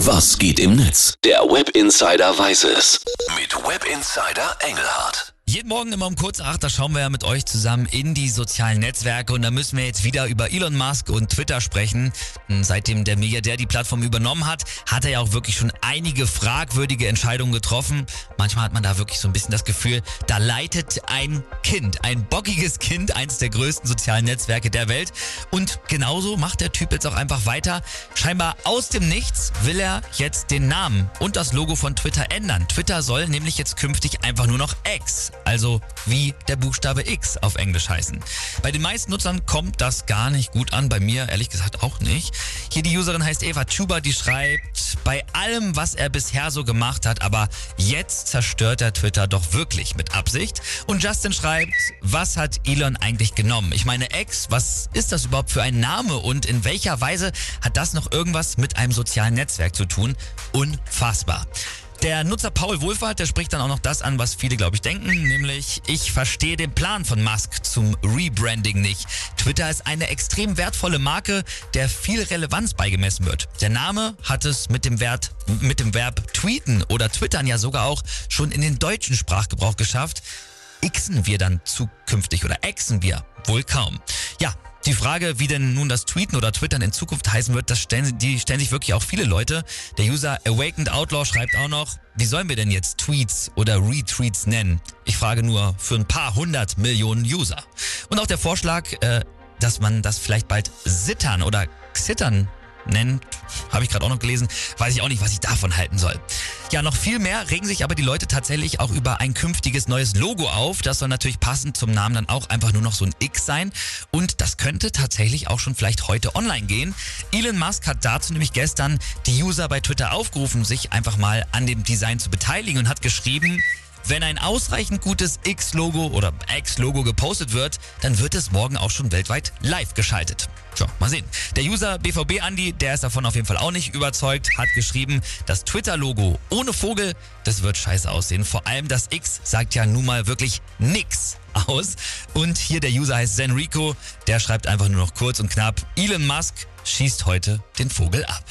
Was geht im Netz? Der Web Insider weiß es. Mit Web Insider Engelhardt. Jeden Morgen immer um kurz acht, da schauen wir ja mit euch zusammen in die sozialen Netzwerke und da müssen wir jetzt wieder über Elon Musk und Twitter sprechen. Seitdem der Milliardär die Plattform übernommen hat, hat er ja auch wirklich schon einige fragwürdige Entscheidungen getroffen. Manchmal hat man da wirklich so ein bisschen das Gefühl, da leitet ein Kind, ein bockiges Kind, eines der größten sozialen Netzwerke der Welt. Und genauso macht der Typ jetzt auch einfach weiter. Scheinbar aus dem Nichts will er jetzt den Namen und das Logo von Twitter ändern. Twitter soll nämlich jetzt künftig einfach nur noch X also wie der Buchstabe X auf Englisch heißen. Bei den meisten Nutzern kommt das gar nicht gut an, bei mir ehrlich gesagt auch nicht. Hier die Userin heißt Eva Chuba, die schreibt, bei allem, was er bisher so gemacht hat, aber jetzt zerstört er Twitter doch wirklich mit Absicht. Und Justin schreibt, was hat Elon eigentlich genommen? Ich meine, X, was ist das überhaupt für ein Name und in welcher Weise hat das noch irgendwas mit einem sozialen Netzwerk zu tun? Unfassbar. Der Nutzer Paul Wohlfahrt, der spricht dann auch noch das an, was viele, glaube ich, denken, nämlich ich verstehe den Plan von Musk zum Rebranding nicht. Twitter ist eine extrem wertvolle Marke, der viel Relevanz beigemessen wird. Der Name hat es mit dem Wert mit dem Verb tweeten oder twittern ja sogar auch schon in den deutschen Sprachgebrauch geschafft. Xen wir dann zukünftig oder exen wir? Wohl kaum. Die Frage, wie denn nun das Tweeten oder Twittern in Zukunft heißen wird, das stellen, die stellen sich wirklich auch viele Leute. Der User Awakened Outlaw schreibt auch noch, wie sollen wir denn jetzt Tweets oder Retweets nennen? Ich frage nur für ein paar hundert Millionen User. Und auch der Vorschlag, äh, dass man das vielleicht bald Sittern oder Xittern nennen, habe ich gerade auch noch gelesen, weiß ich auch nicht, was ich davon halten soll. Ja, noch viel mehr regen sich aber die Leute tatsächlich auch über ein künftiges neues Logo auf. Das soll natürlich passend zum Namen dann auch einfach nur noch so ein X sein. Und das könnte tatsächlich auch schon vielleicht heute online gehen. Elon Musk hat dazu nämlich gestern die User bei Twitter aufgerufen, sich einfach mal an dem Design zu beteiligen und hat geschrieben, wenn ein ausreichend gutes X-Logo oder X-Logo gepostet wird, dann wird es morgen auch schon weltweit live geschaltet. Tja, mal sehen. Der User BVB Andy, der ist davon auf jeden Fall auch nicht überzeugt, hat geschrieben, das Twitter-Logo ohne Vogel, das wird scheiße aussehen. Vor allem das X sagt ja nun mal wirklich nix aus. Und hier der User heißt Zenrico, der schreibt einfach nur noch kurz und knapp, Elon Musk schießt heute den Vogel ab.